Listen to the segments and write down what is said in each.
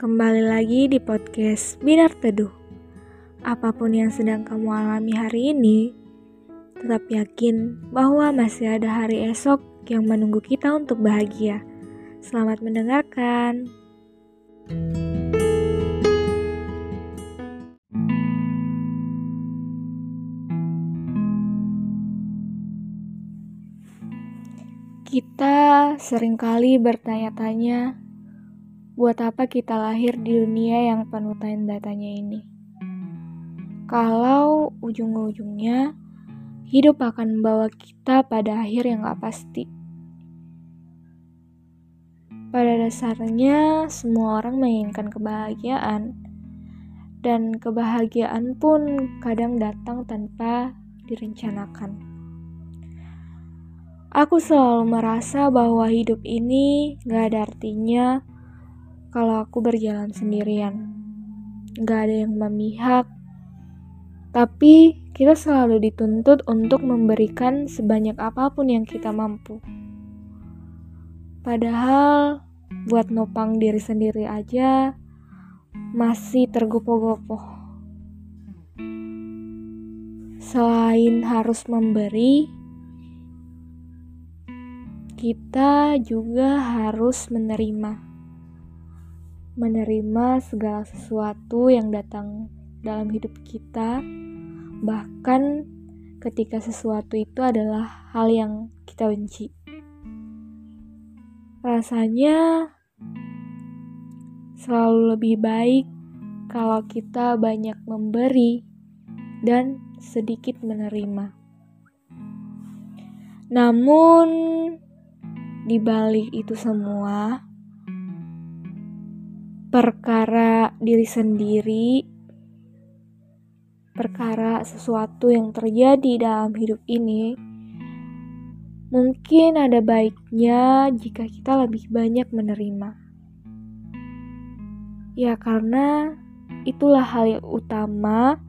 kembali lagi di podcast Binar Teduh. Apa pun yang sedang kamu alami hari ini, tetap yakin bahwa masih ada hari esok yang menunggu kita untuk bahagia. Selamat mendengarkan. Kita sering kali bertanya-tanya Buat apa kita lahir di dunia yang penuh tanda-tanya ini? Kalau ujung-ujungnya hidup akan membawa kita pada akhir yang gak pasti. Pada dasarnya, semua orang menginginkan kebahagiaan, dan kebahagiaan pun kadang datang tanpa direncanakan. Aku selalu merasa bahwa hidup ini gak ada artinya kalau aku berjalan sendirian. Gak ada yang memihak, tapi kita selalu dituntut untuk memberikan sebanyak apa pun yang kita mampu. Padahal buat nopang diri sendiri aja masih tergopoh-gopoh. Selain harus memberi, kita juga harus menerima menerima segala sesuatu yang datang dalam hidup kita, bahkan ketika sesuatu itu adalah hal yang kita benci. Rasanya selalu lebih baik kalau kita banyak memberi dan sedikit menerima. Namun, di balik itu semua, perkara diri sendiri, perkara sesuatu yang terjadi dalam hidup ini, mungkin ada baiknya jika kita lebih banyak menerima. Ya, karena itulah hal yang utama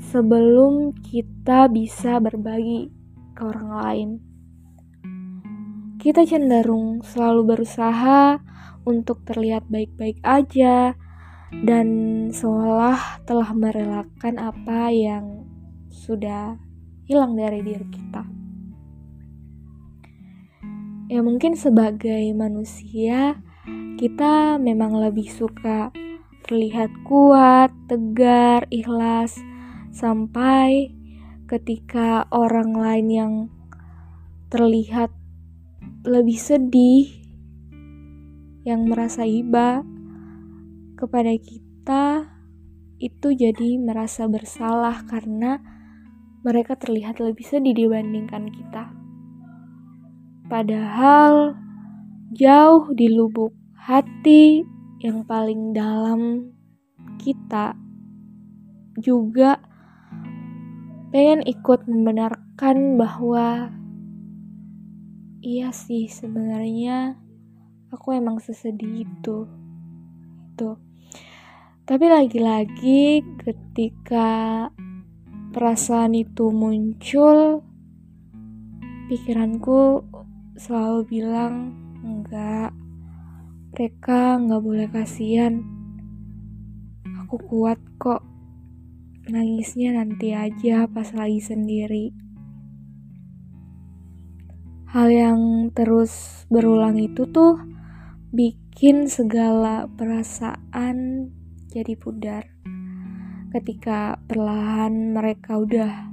sebelum kita bisa berbagi ke orang lain. Kita cenderung selalu berusaha untuk terlihat baik-baik aja dan seolah telah merelakan apa yang sudah hilang dari diri kita. Ya mungkin sebagai manusia kita memang lebih suka terlihat kuat, tegar, ikhlas sampai ketika orang lain yang terlihat lebih sedih yang merasa iba kepada kita itu jadi merasa bersalah karena mereka terlihat lebih sedih dibandingkan kita. Padahal jauh di lubuk hati yang paling dalam kita juga pengen ikut membenarkan bahwa iya sih sebenarnya aku emang sesedih itu. Tuh tapi lagi-lagi ketika perasaan itu muncul pikiranku selalu bilang enggak mereka enggak boleh kasihan. Aku kuat kok. Nangisnya nanti aja pas lagi sendiri hal yang terus berulang itu tuh bikin segala perasaan jadi pudar. Ketika perlahan mereka udah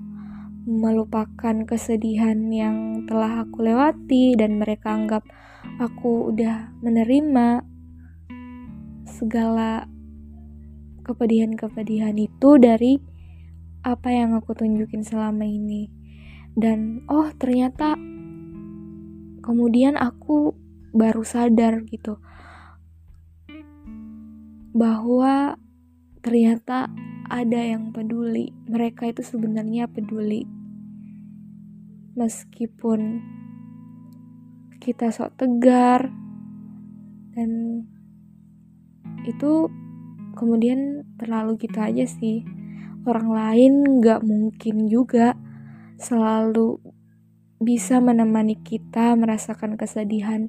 melupakan kesedihan yang telah aku lewati dan mereka anggap aku udah menerima segala kepedihan-kepedihan itu dari apa yang aku tunjukin selama ini. Dan oh ternyata kemudian aku baru sadar gitu bahwa ternyata ada yang peduli. Mereka itu sebenarnya peduli. Meskipun kita sok tegar dan itu kemudian terlalu gitu aja sih. Orang lain gak mungkin juga selalu bisa menemani kita merasakan kesedihan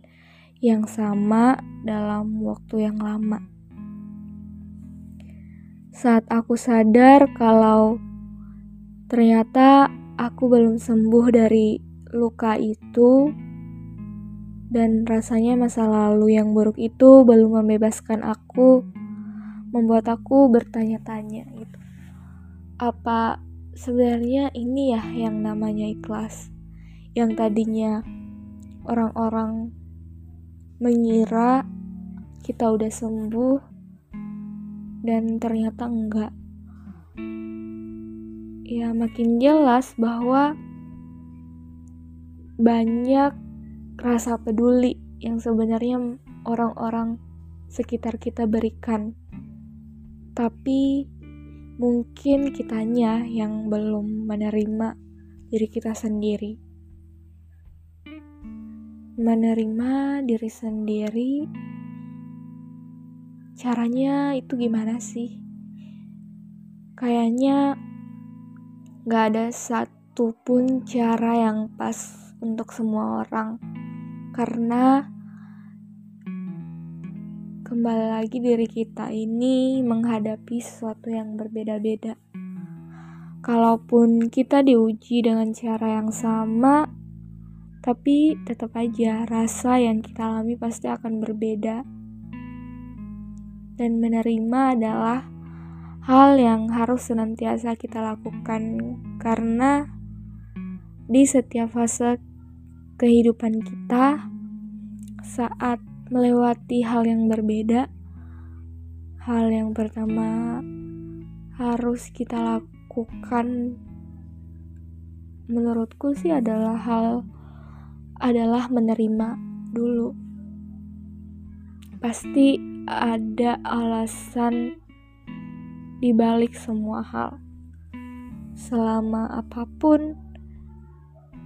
yang sama dalam waktu yang lama. Saat aku sadar kalau ternyata aku belum sembuh dari luka itu, dan rasanya masa lalu yang buruk itu belum membebaskan aku, membuat aku bertanya-tanya gitu. Apa sebenarnya ini ya yang namanya ikhlas? Yang tadinya orang-orang mengira kita udah sembuh dan ternyata enggak. Ya makin jelas bahwa banyak rasa peduli yang sebenarnya orang-orang sekitar kita berikan. Tapi mungkin kitanya yang belum menerima diri kita sendiri. Menerima diri sendiri caranya itu gimana sih? Kayaknya gak ada satupun cara yang pas untuk semua orang karena kembali lagi diri kita ini menghadapi sesuatu yang berbeda-beda. Kalaupun kita diuji dengan cara yang sama, tapi tetap aja rasa yang kita alami pasti akan berbeda. Dan menerima adalah hal yang harus senantiasa kita lakukan karena di setiap fase kehidupan kita saat melewati hal yang berbeda. Hal yang pertama harus kita lakukan menurutku sih adalah hal adalah menerima dulu. Pasti ada alasan di balik semua hal. Selama apa pun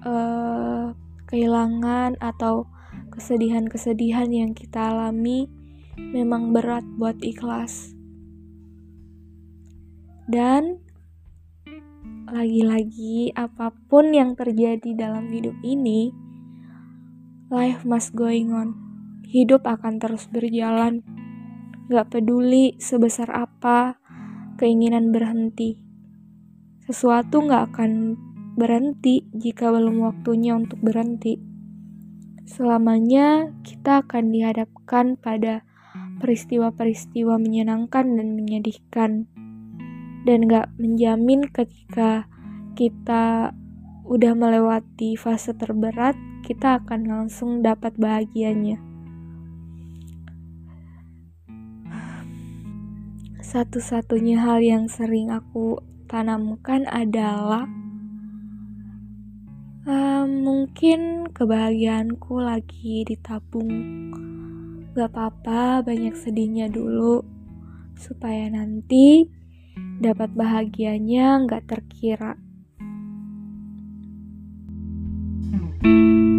uh, kehilangan atau kesedihan-kesedihan yang kita alami memang berat buat ikhlas. Dan lagi-lagi apa pun yang terjadi dalam hidup ini, life must going on. Hidup akan terus berjalan. Gak peduli sebesar apa keinginan berhenti. Sesuatu gak akan berhenti jika belum waktunya untuk berhenti. Selamanya kita akan dihadapkan pada peristiwa-peristiwa menyenangkan dan menyedihkan. Dan gak menjamin ketika kita udah melewati fase terberat, kita akan langsung dapat bahagianya. Satu-satunya hal yang sering aku tanamkan adalah Um, mungkin kebahagiaanku lagi ditabung. Gak apa-apa, banyak sedihnya dulu, supaya nanti dapat bahagianya gak terkira. Música